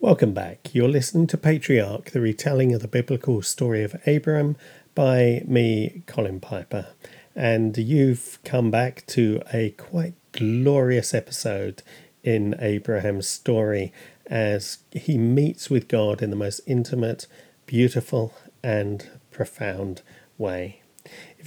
Welcome back. You're listening to Patriarch, the retelling of the biblical story of Abraham by me, Colin Piper. And you've come back to a quite glorious episode in Abraham's story as he meets with God in the most intimate, beautiful, and profound way.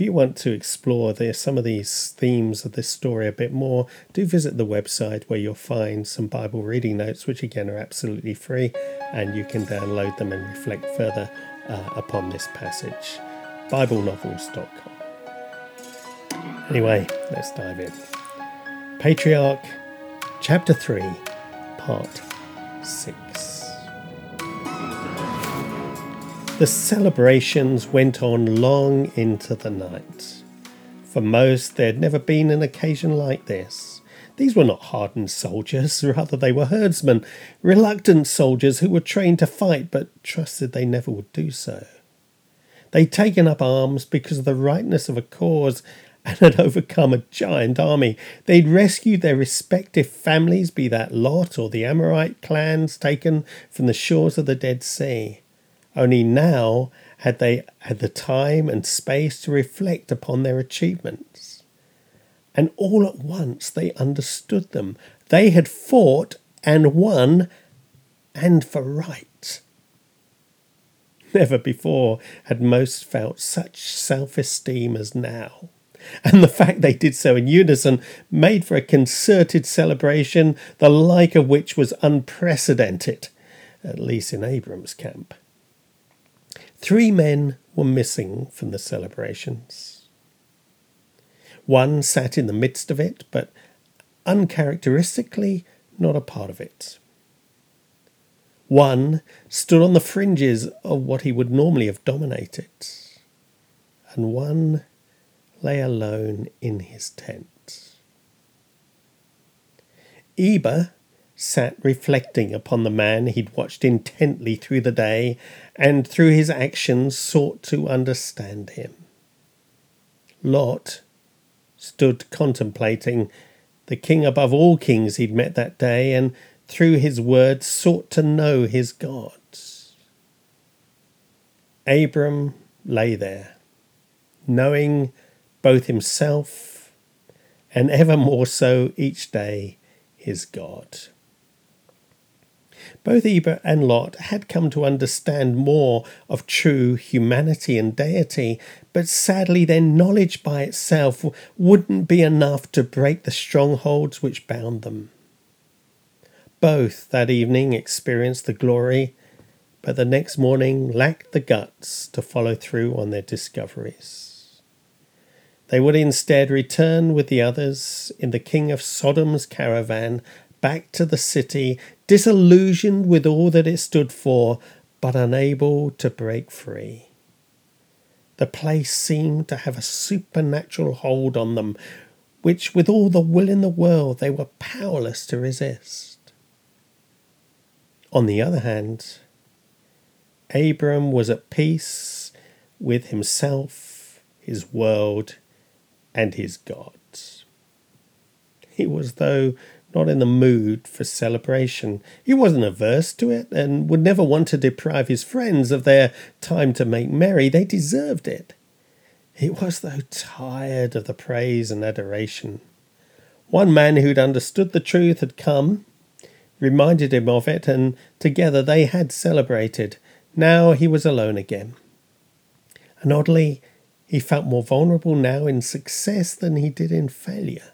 You want to explore the, some of these themes of this story a bit more, do visit the website where you'll find some Bible reading notes, which again are absolutely free, and you can download them and reflect further uh, upon this passage. BibleNovels.com. Anyway, let's dive in. Patriarch, Chapter 3, Part 6. The celebrations went on long into the night. For most, there had never been an occasion like this. These were not hardened soldiers, rather, they were herdsmen, reluctant soldiers who were trained to fight but trusted they never would do so. They'd taken up arms because of the rightness of a cause and had overcome a giant army. They'd rescued their respective families, be that Lot or the Amorite clans taken from the shores of the Dead Sea. Only now had they had the time and space to reflect upon their achievements. And all at once they understood them. They had fought and won, and for right. Never before had most felt such self esteem as now. And the fact they did so in unison made for a concerted celebration, the like of which was unprecedented, at least in Abram's camp. Three men were missing from the celebrations. One sat in the midst of it, but uncharacteristically not a part of it. One stood on the fringes of what he would normally have dominated, and one lay alone in his tent. Eber sat reflecting upon the man he'd watched intently through the day and through his actions sought to understand him. Lot stood contemplating the king above all kings he'd met that day and through his words sought to know his gods. Abram lay there, knowing both himself and ever more so each day his God. Both Eber and Lot had come to understand more of true humanity and deity, but sadly their knowledge by itself wouldn't be enough to break the strongholds which bound them. Both that evening experienced the glory, but the next morning lacked the guts to follow through on their discoveries. They would instead return with the others in the King of Sodom's caravan back to the city, disillusioned with all that it stood for, but unable to break free. The place seemed to have a supernatural hold on them, which, with all the will in the world, they were powerless to resist. On the other hand, Abram was at peace with himself, his world, and his gods. He was though not in the mood for celebration. He wasn't averse to it and would never want to deprive his friends of their time to make merry. They deserved it. He was, though, tired of the praise and adoration. One man who'd understood the truth had come, reminded him of it, and together they had celebrated. Now he was alone again. And oddly, he felt more vulnerable now in success than he did in failure.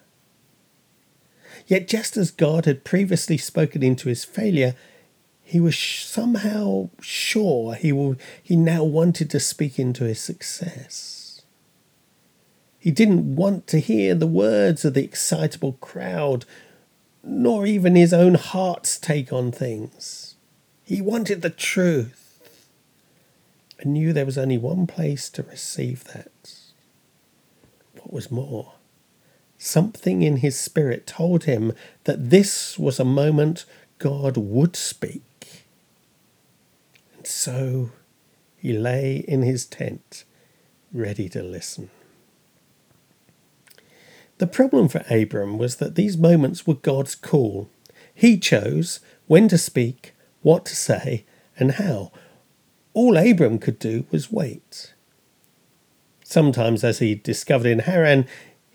Yet, just as God had previously spoken into his failure, he was somehow sure he, will, he now wanted to speak into his success. He didn't want to hear the words of the excitable crowd, nor even his own heart's take on things. He wanted the truth and knew there was only one place to receive that. What was more, Something in his spirit told him that this was a moment God would speak. And so he lay in his tent, ready to listen. The problem for Abram was that these moments were God's call. He chose when to speak, what to say, and how. All Abram could do was wait. Sometimes, as he discovered in Haran,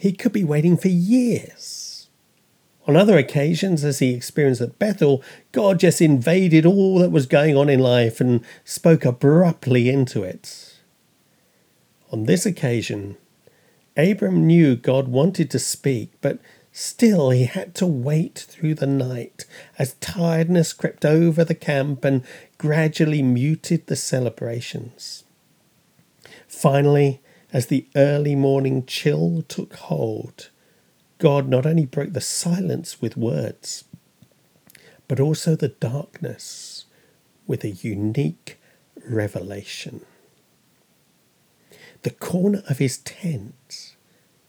he could be waiting for years. On other occasions, as he experienced at Bethel, God just invaded all that was going on in life and spoke abruptly into it. On this occasion, Abram knew God wanted to speak, but still he had to wait through the night as tiredness crept over the camp and gradually muted the celebrations. Finally, as the early morning chill took hold, God not only broke the silence with words, but also the darkness with a unique revelation. The corner of his tent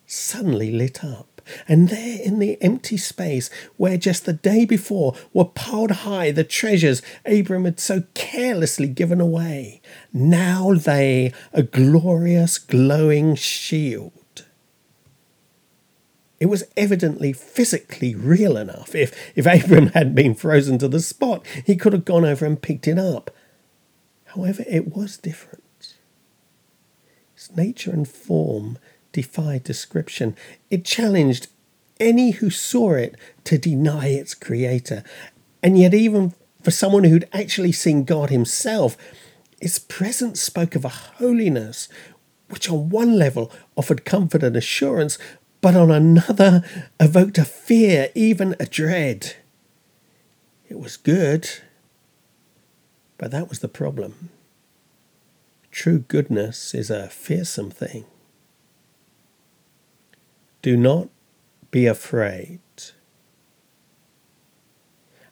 suddenly lit up. And there in the empty space where just the day before were piled high the treasures Abram had so carelessly given away, now lay a glorious glowing shield. It was evidently physically real enough. If, if Abram had been frozen to the spot, he could have gone over and picked it up. However, it was different. Its nature and form defied description. It challenged any who saw it to deny its creator. And yet, even for someone who'd actually seen God himself, its presence spoke of a holiness which, on one level, offered comfort and assurance, but on another, evoked a fear, even a dread. It was good, but that was the problem. True goodness is a fearsome thing. Do not be afraid.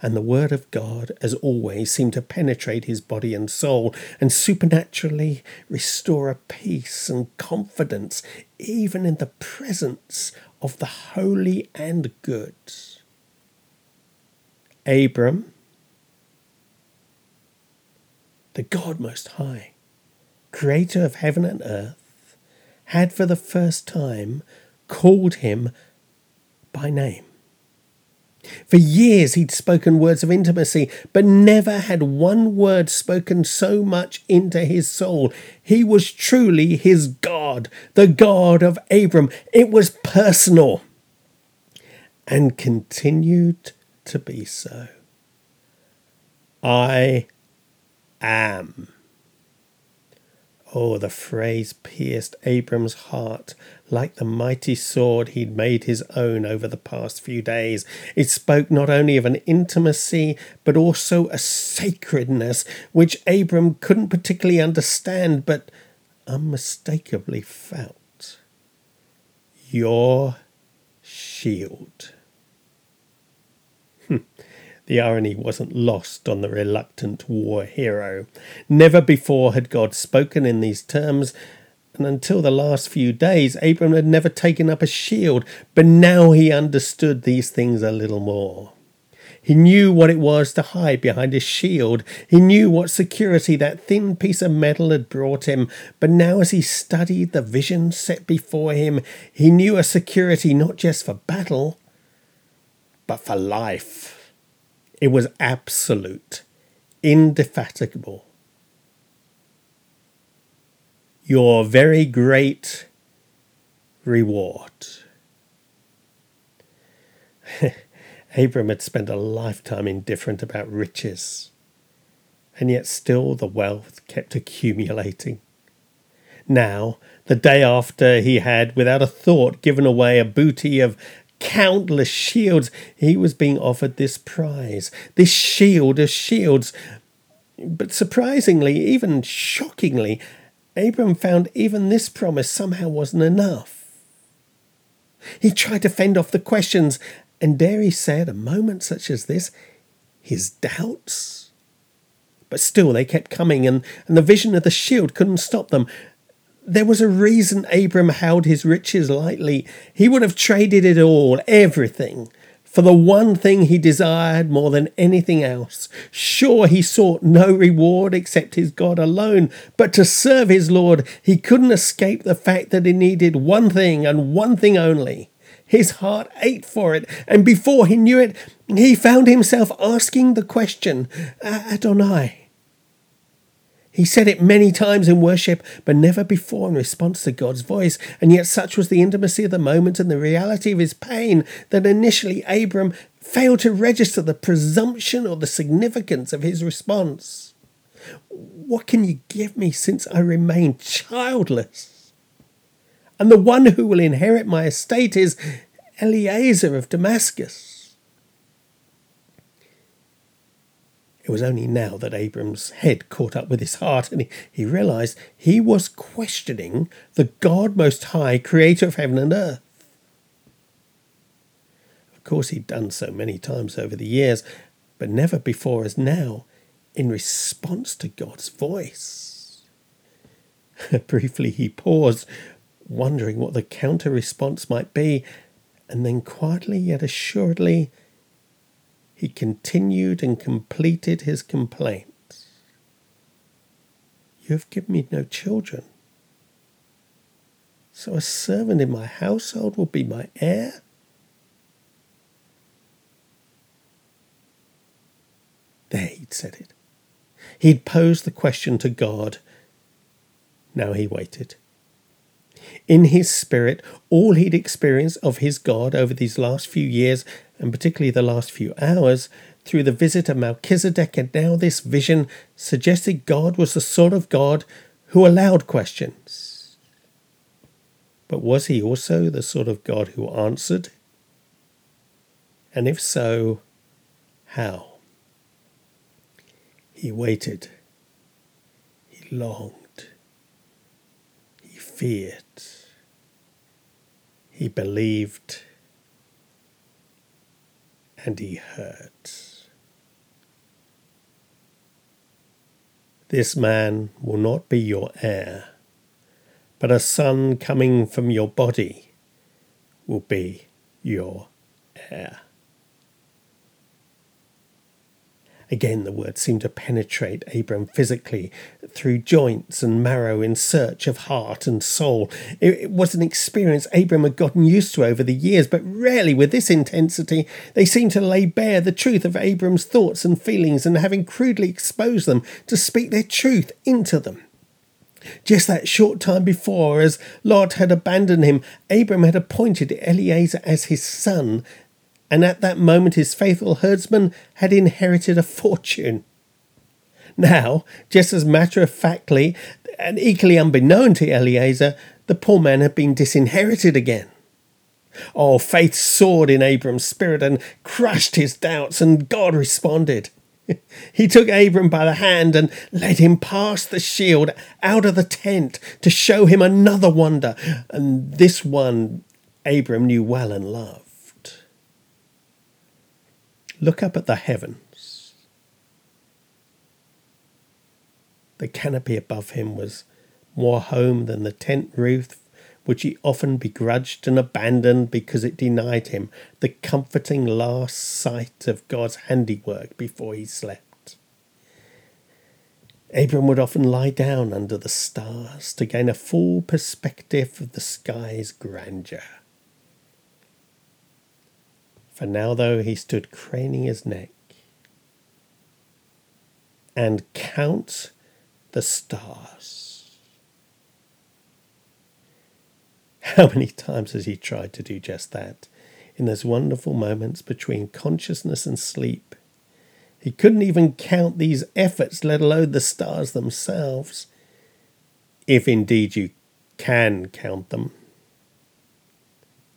And the word of God, as always, seemed to penetrate his body and soul and supernaturally restore a peace and confidence, even in the presence of the holy and good. Abram, the God Most High, creator of heaven and earth, had for the first time called him by name. For years he'd spoken words of intimacy, but never had one word spoken so much into his soul. He was truly his God, the God of Abram. It was personal and continued to be so. I am. Oh, the phrase pierced Abram's heart like the mighty sword he'd made his own over the past few days. It spoke not only of an intimacy, but also a sacredness which Abram couldn't particularly understand, but unmistakably felt. Your shield. Hmm. The irony wasn't lost on the reluctant war hero. Never before had God spoken in these terms, and until the last few days, Abram had never taken up a shield, but now he understood these things a little more. He knew what it was to hide behind his shield. He knew what security that thin piece of metal had brought him. But now, as he studied the vision set before him, he knew a security not just for battle, but for life. It was absolute, indefatigable. Your very great reward. Abram had spent a lifetime indifferent about riches, and yet still the wealth kept accumulating. Now, the day after he had, without a thought, given away a booty of countless shields, he was being offered this prize, this shield of shields. But surprisingly, even shockingly, Abram found even this promise somehow wasn't enough. He tried to fend off the questions, and dare he say, at a moment such as this, his doubts. But still they kept coming, and, and the vision of the shield couldn't stop them. There was a reason Abram held his riches lightly. He would have traded it all, everything, for the one thing he desired more than anything else. Sure, he sought no reward except his God alone, but to serve his Lord, he couldn't escape the fact that he needed one thing and one thing only His heart ached for it, and before he knew it, he found himself asking the question, Adonai. He said it many times in worship, but never before in response to God's voice, and yet such was the intimacy of the moment and the reality of his pain that initially Abram failed to register the presumption or the significance of his response. What can you give me since I remain childless? And the one who will inherit my estate is Eliezer of Damascus. It was only now that Abram's head caught up with his heart and he, he realized he was questioning the God Most High, creator of heaven and earth. Of course, he'd done so many times over the years, but never before as now in response to God's voice. Briefly, he paused, wondering what the counter response might be, and then quietly yet assuredly he continued and completed his complaint. You have given me no children. So a servant in my household will be my heir? There, he'd said it. He'd posed the question to God. Now he waited. In his spirit, all he'd experienced of his God over these last few years, and particularly the last few hours, through the visit of Melchizedek and now this vision, suggested God was the sort of God who allowed questions. But was he also the sort of God who answered? And if so, how? He waited. He longed. He feared. He believed. And he heard. This man will not be your heir, but a son coming from your body will be your heir. Again, the words seemed to penetrate Abram physically through joints and marrow in search of heart and soul. It, was an experience Abram had gotten used to over the years, but rarely with this intensity. They seemed to lay bare the truth of Abram's thoughts and feelings and having crudely exposed them to speak their truth into them. Just that short time before, as Lot had abandoned him, Abram had appointed Eliezer as his son and at that moment his faithful herdsman had inherited a fortune. Now, just as matter of factly and equally unbeknown to Eliezer, the poor man had been disinherited again. Oh, faith soared in Abram's spirit and crushed his doubts, and God responded. He took Abram by the hand and led him past the shield out of the tent to show him another wonder, and this one Abram knew well and loved. Look up at the heavens. The canopy above him was more home than the tent roof which he often begrudged and abandoned because it denied him the comforting last sight of God's handiwork before he slept. Abram would often lie down under the stars to gain a full perspective of the sky's grandeur. For now, though, he stood craning his neck and count the stars. How many times has he tried to do just that in those wonderful moments between consciousness and sleep? He couldn't even count these efforts, let alone the stars themselves, if indeed you can count them.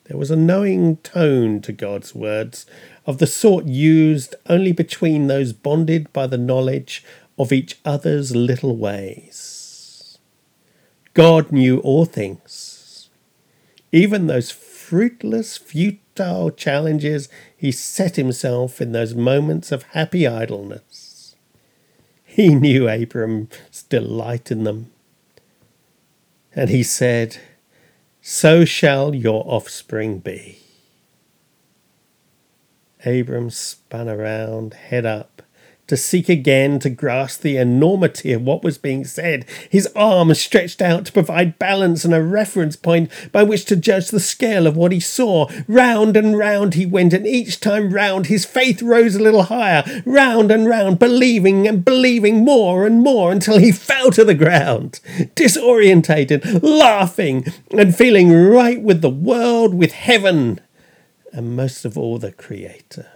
There was a knowing tone to God's words, of the sort used only between those bonded by the knowledge of each other's little ways. God knew all things, even those fruitless, futile challenges he set himself in those moments of happy idleness. He knew Abram's delight in them. And he said, so shall your offspring be. Abram spun around, head up, to seek again to grasp the enormity of what was being said, his arms stretched out to provide balance and a reference point by which to judge the scale of what he saw. Round and round he went, and each time round his faith rose a little higher, round and round, believing and believing more and more until he fell to the ground, disorientated, laughing, and feeling right with the world, with heaven, and most of all the Creator.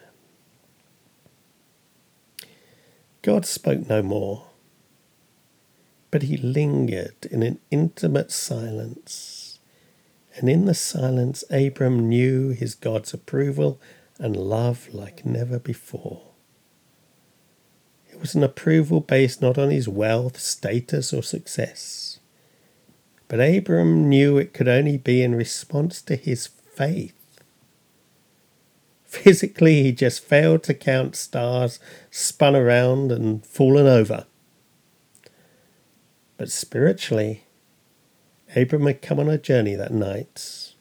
God spoke no more, but he lingered in an intimate silence. And in the silence, Abram knew his God's approval and love like never before. It was an approval based not on his wealth, status, or success, but Abram knew it could only be in response to his faith. Physically, he just failed to count stars, spun around, and fallen over. But spiritually, Abram had come on a journey that night,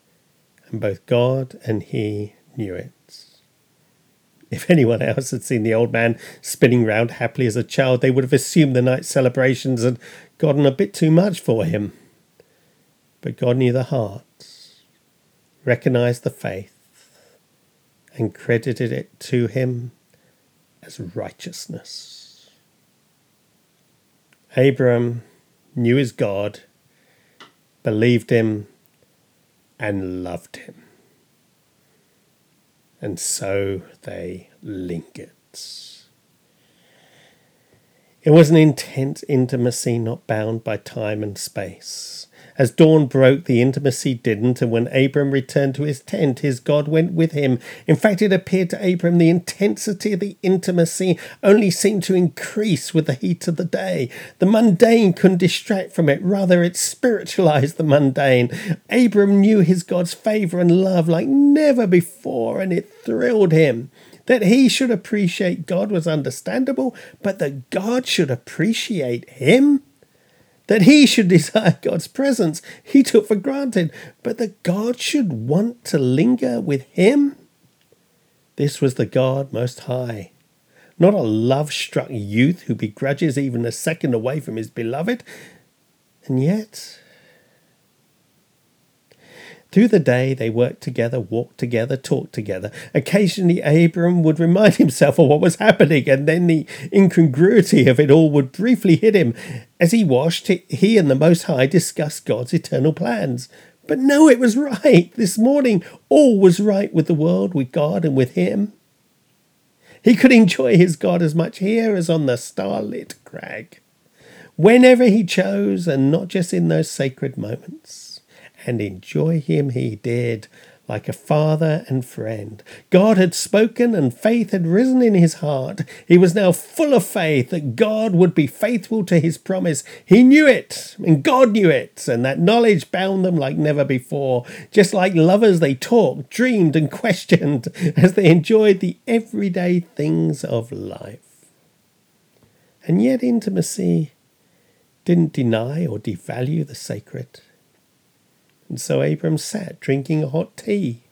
and both God and he knew it. If anyone else had seen the old man spinning round happily as a child, they would have assumed the night's celebrations had gotten a bit too much for him. But God knew the heart, recognized the faith, and credited it to him as righteousness. Abram knew his God, believed him, and loved him. And so they lingered. It was an intense intimacy not bound by time and space. As dawn broke, the intimacy didn't, and when Abram returned to his tent, his God went with him. In fact, it appeared to Abram the intensity of the intimacy only seemed to increase with the heat of the day. The mundane couldn't distract from it, rather, it spiritualized the mundane. Abram knew his God's favor and love like never before, and it thrilled him. That he should appreciate God was understandable, but that God should appreciate him? That he should desire God's presence, he took for granted, but that God should want to linger with him? This was the God Most High, not a love struck youth who begrudges even a second away from his beloved. And yet, through the day, they worked together, walked together, talked together. Occasionally, Abram would remind himself of what was happening, and then the incongruity of it all would briefly hit him. As he washed, he and the Most High discussed God's eternal plans. But no, it was right. This morning, all was right with the world, with God, and with him. He could enjoy his God as much here as on the starlit crag, whenever he chose, and not just in those sacred moments and enjoy him he did, like a father and friend. God had spoken and faith had risen in his heart. He was now full of faith that God would be faithful to his promise. He knew it, and God knew it, and that knowledge bound them like never before. Just like lovers, they talked, dreamed, and questioned as they enjoyed the everyday things of life. And yet, intimacy didn't deny or devalue the sacred. And so Abram sat drinking hot tea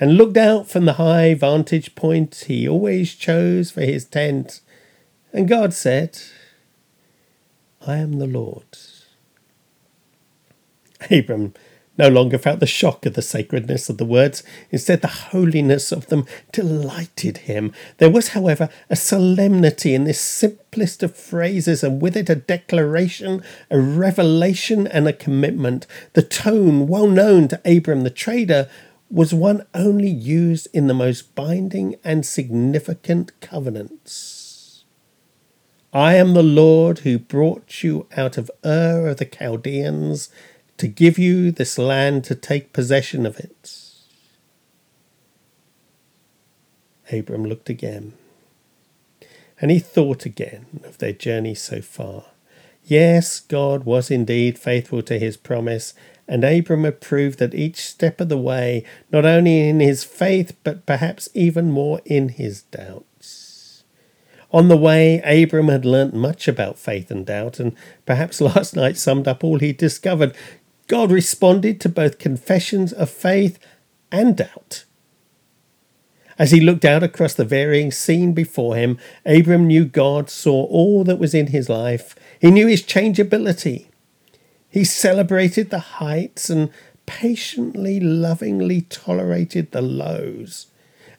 and looked out from the high vantage point he always chose for his tent. And God said, I am the Lord. Abram no longer felt the shock of the sacredness of the words. Instead, the holiness of them delighted him. There was, however, a solemnity in this simplest of phrases, and with it a declaration, a revelation, and a commitment. The tone, well known to Abram the trader, was one only used in the most binding and significant covenants. I am the Lord who brought you out of Ur of the Chaldeans to give you this land to take possession of it. Abram looked again, and he thought again of their journey so far. Yes, God was indeed faithful to his promise, and Abram had proved that each step of the way, not only in his faith, but perhaps even more in his doubts. On the way, Abram had learnt much about faith and doubt, and perhaps last night summed up all he discovered. God responded to both confessions of faith and doubt. As he looked out across the varying scene before him, Abram knew God saw all that was in his life. He knew his changeability. He celebrated the heights and patiently, lovingly tolerated the lows.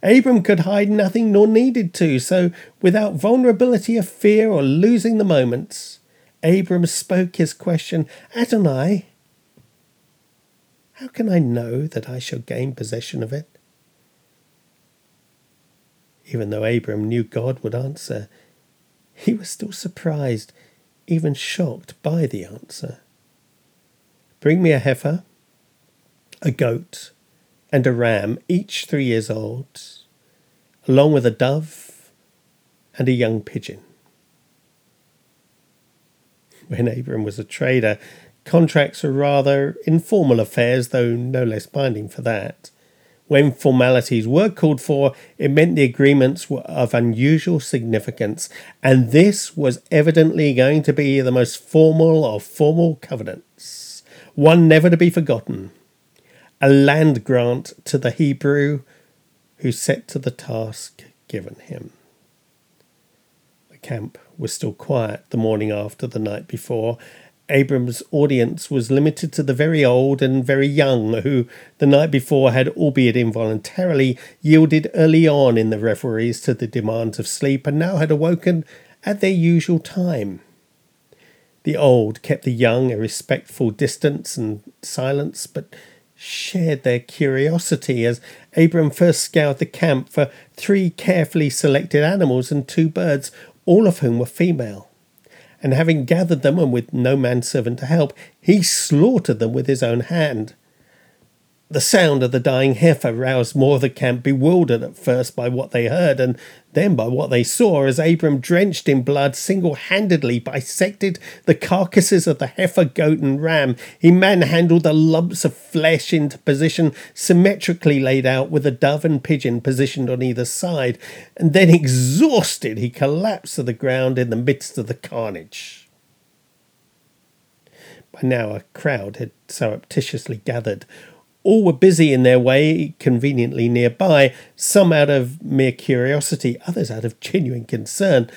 Abram could hide nothing nor needed to, so without vulnerability of fear or losing the moments, Abram spoke his question Adonai, how can I know that I shall gain possession of it? Even though Abram knew God would answer, he was still surprised, even shocked by the answer. Bring me a heifer, a goat, and a ram, each three years old, along with a dove and a young pigeon. When Abram was a trader, contracts were rather informal affairs, though no less binding for that. When formalities were called for, it meant the agreements were of unusual significance, and this was evidently going to be the most formal of formal covenants, one never to be forgotten. A land grant to the Hebrew who set to the task given him. The camp was still quiet the morning after the night before, Abram's audience was limited to the very old and very young, who the night before had, albeit involuntarily, yielded early on in the reveries to the demands of sleep, and now had awoken at their usual time. The old kept the young a respectful distance and silence, but shared their curiosity as Abram first scoured the camp for three carefully selected animals and two birds, all of whom were female and having gathered them, and with no manservant to help, he slaughtered them with his own hand. The sound of the dying heifer roused more of the camp, bewildered at first by what they heard, and then by what they saw, as Abram, drenched in blood, single handedly bisected the carcasses of the heifer, goat, and ram. He manhandled the lumps of flesh into position symmetrically laid out, with a dove and pigeon positioned on either side, and then, exhausted, he collapsed to the ground in the midst of the carnage. By now, a crowd had surreptitiously gathered all were busy in their way, conveniently nearby, some out of mere curiosity, others out of genuine concern.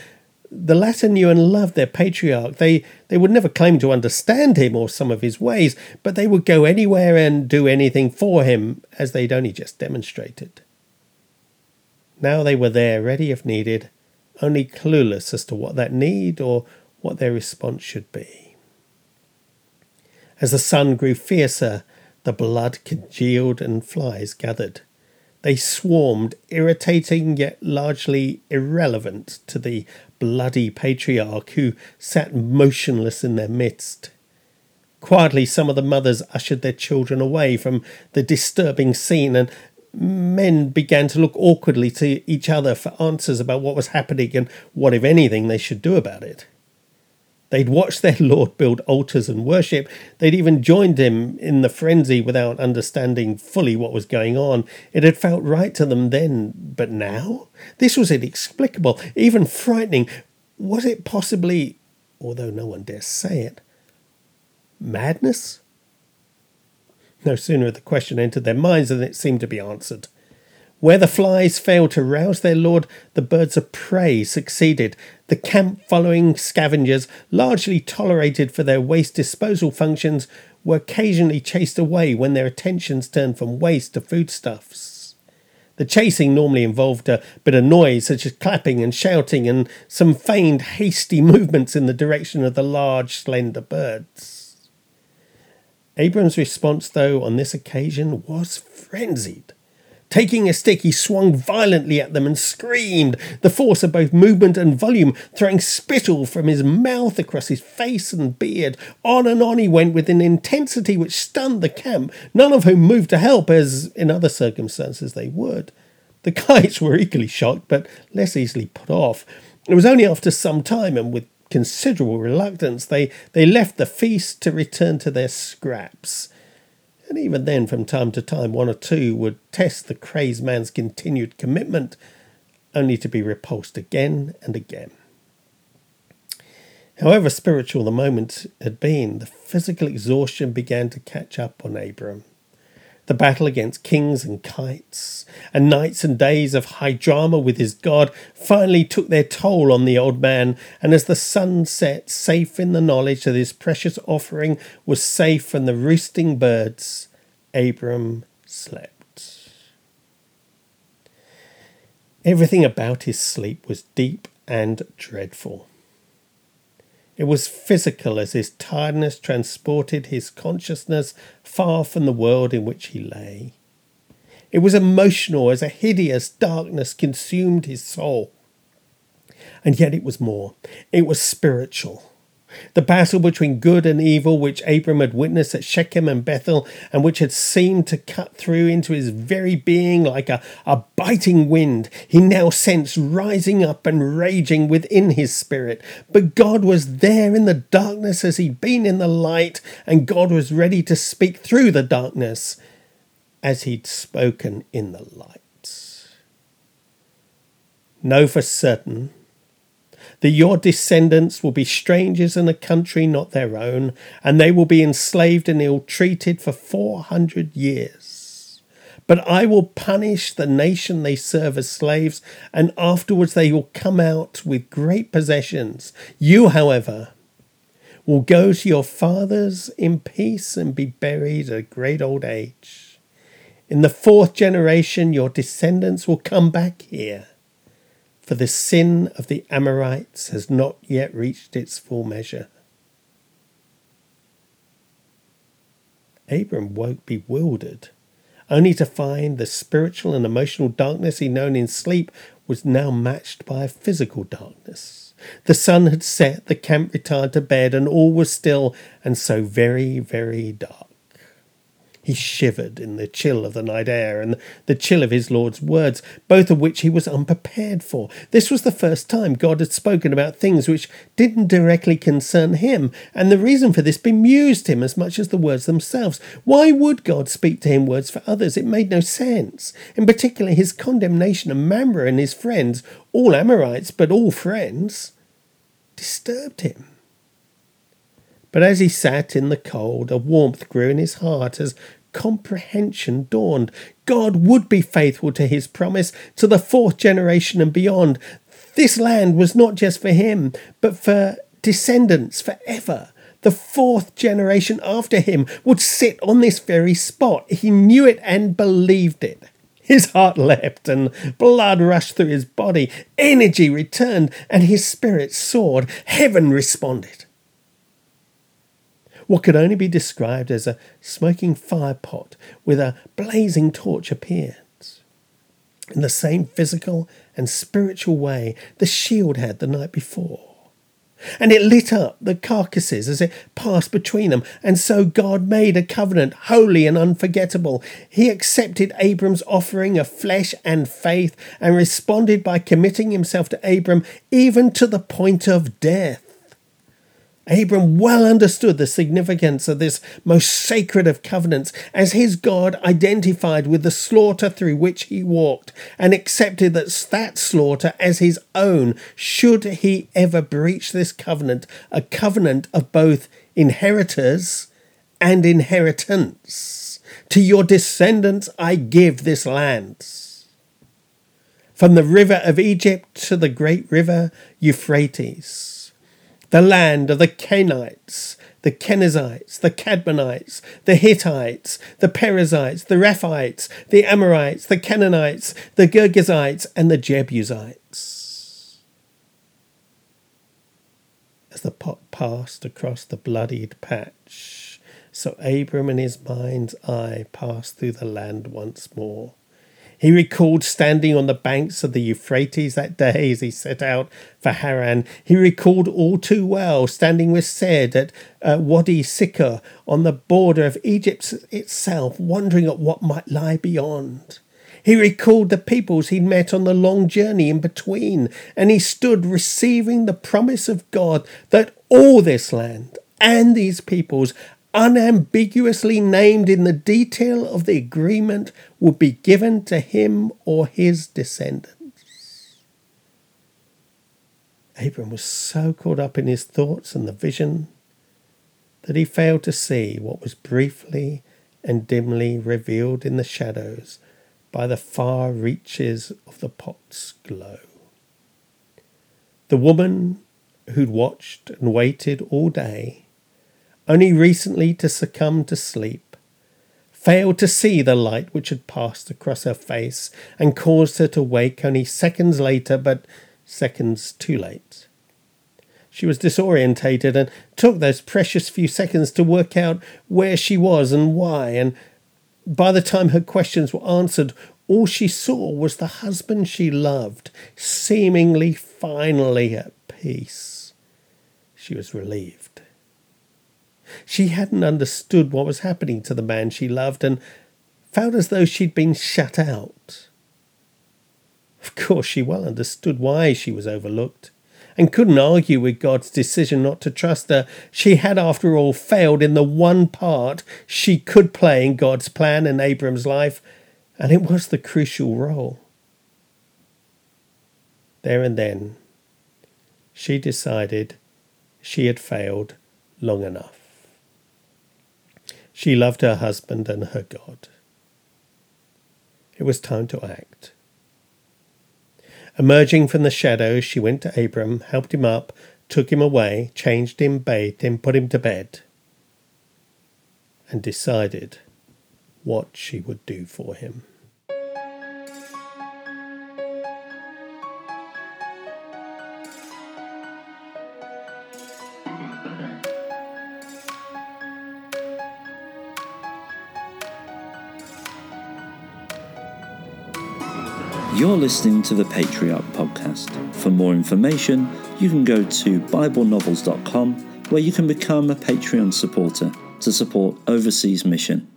The latter knew and loved their patriarch. They, they would never claim to understand him or some of his ways, but they would go anywhere and do anything for him, as they'd only just demonstrated. Now they were there, ready if needed, only clueless as to what that need or what their response should be. As the sun grew fiercer, the blood congealed and flies gathered. They swarmed, irritating yet largely irrelevant to the bloody patriarch who sat motionless in their midst. Quietly, some of the mothers ushered their children away from the disturbing scene, and men began to look awkwardly to each other for answers about what was happening and what, if anything, they should do about it. They'd watched their Lord build altars and worship. They'd even joined him in the frenzy without understanding fully what was going on. It had felt right to them then, but now? This was inexplicable, even frightening. Was it possibly, although no one dare say it, madness? No sooner had the question entered their minds than it seemed to be answered. Where the flies failed to rouse their lord, the birds of prey succeeded. The camp following scavengers, largely tolerated for their waste disposal functions, were occasionally chased away when their attentions turned from waste to foodstuffs. The chasing normally involved a bit of noise, such as clapping and shouting, and some feigned hasty movements in the direction of the large, slender birds. Abram's response, though, on this occasion was frenzied. Taking a stick, he swung violently at them and screamed, the force of both movement and volume throwing spittle from his mouth across his face and beard. On and on he went with an intensity which stunned the camp, none of whom moved to help, as in other circumstances they would. The kites were equally shocked, but less easily put off. It was only after some time and with considerable reluctance they, they left the feast to return to their scraps and even then, from time to time, one or two would test the crazed man's continued commitment, only to be repulsed again and again. However spiritual the moment had been, the physical exhaustion began to catch up on Abram. The battle against kings and kites, and nights and days of high drama with his god finally took their toll on the old man, and as the sun set, safe in the knowledge that his precious offering was safe from the roosting birds, Abram slept. Everything about his sleep was deep and dreadful. It was physical as his tiredness transported his consciousness far from the world in which he lay. It was emotional as a hideous darkness consumed his soul. And yet it was more. It was spiritual. The battle between good and evil, which Abram had witnessed at Shechem and Bethel, and which had seemed to cut through into his very being like a, a biting wind, he now sensed rising up and raging within his spirit. But God was there in the darkness as he'd been in the light, and God was ready to speak through the darkness as he'd spoken in the light. Know for certain that your descendants will be strangers in a country not their own, and they will be enslaved and ill treated for four hundred years. But I will punish the nation they serve as slaves, and afterwards they will come out with great possessions. You, however, will go to your fathers in peace and be buried at a great old age. In the fourth generation, your descendants will come back here for the sin of the Amorites has not yet reached its full measure. Abram woke bewildered, only to find the spiritual and emotional darkness he'd known in sleep was now matched by a physical darkness. The sun had set, the camp retired to bed, and all was still and so very, very dark. He shivered in the chill of the night air and the chill of his Lord's words, both of which he was unprepared for. This was the first time God had spoken about things which didn't directly concern him, and the reason for this bemused him as much as the words themselves. Why would God speak to him words for others? It made no sense. In particular, his condemnation of Mamre and his friends, all Amorites, but all friends, disturbed him. But as he sat in the cold, a warmth grew in his heart as comprehension dawned. God would be faithful to his promise to the fourth generation and beyond. This land was not just for him, but for descendants forever. The fourth generation after him would sit on this very spot. He knew it and believed it. His heart leapt and blood rushed through his body. Energy returned and his spirit soared. Heaven responded what could only be described as a smoking fire pot with a blazing torch appeared. In the same physical and spiritual way the shield had the night before. And it lit up the carcasses as it passed between them. And so God made a covenant holy and unforgettable. He accepted Abram's offering of flesh and faith and responded by committing himself to Abram even to the point of death. Abram well understood the significance of this most sacred of covenants, as his God identified with the slaughter through which he walked, and accepted that that slaughter as his own, should he ever breach this covenant, a covenant of both inheritors and inheritance. To your descendants I give this land. From the river of Egypt to the great river Euphrates the land of the Kenites, the Kenizzites, the Kadmonites, the Hittites, the Perizzites, the Rephaites, the Amorites, the Canaanites, the Girgashites, and the Jebusites. As the pot passed across the bloodied patch, so Abram in his mind's eye passed through the land once more. He recalled standing on the banks of the Euphrates that day as he set out for Haran. He recalled all too well standing with Said at uh, Wadi Sikkar on the border of Egypt itself, wondering at what might lie beyond. He recalled the peoples he'd met on the long journey in between, and he stood receiving the promise of God that all this land and these peoples unambiguously named in the detail of the agreement would be given to him or his descendants. Abram was so caught up in his thoughts and the vision that he failed to see what was briefly and dimly revealed in the shadows by the far reaches of the pot's glow. The woman who'd watched and waited all day, only recently to succumb to sleep, failed to see the light which had passed across her face and caused her to wake only seconds later, but seconds too late. She was disorientated and took those precious few seconds to work out where she was and why, and by the time her questions were answered, all she saw was the husband she loved, seemingly finally at peace. She was relieved. She hadn't understood what was happening to the man she loved and felt as though she'd been shut out. Of course, she well understood why she was overlooked and couldn't argue with God's decision not to trust her. She had, after all, failed in the one part she could play in God's plan in Abram's life, and it was the crucial role. There and then, she decided she had failed long enough. She loved her husband and her God. It was time to act. Emerging from the shadows, she went to Abram, helped him up, took him away, changed him, bathed him, put him to bed, and decided what she would do for him. You're listening to the Patriarch Podcast. For more information, you can go to BibleNovels.com where you can become a Patreon supporter to support Overseas Mission.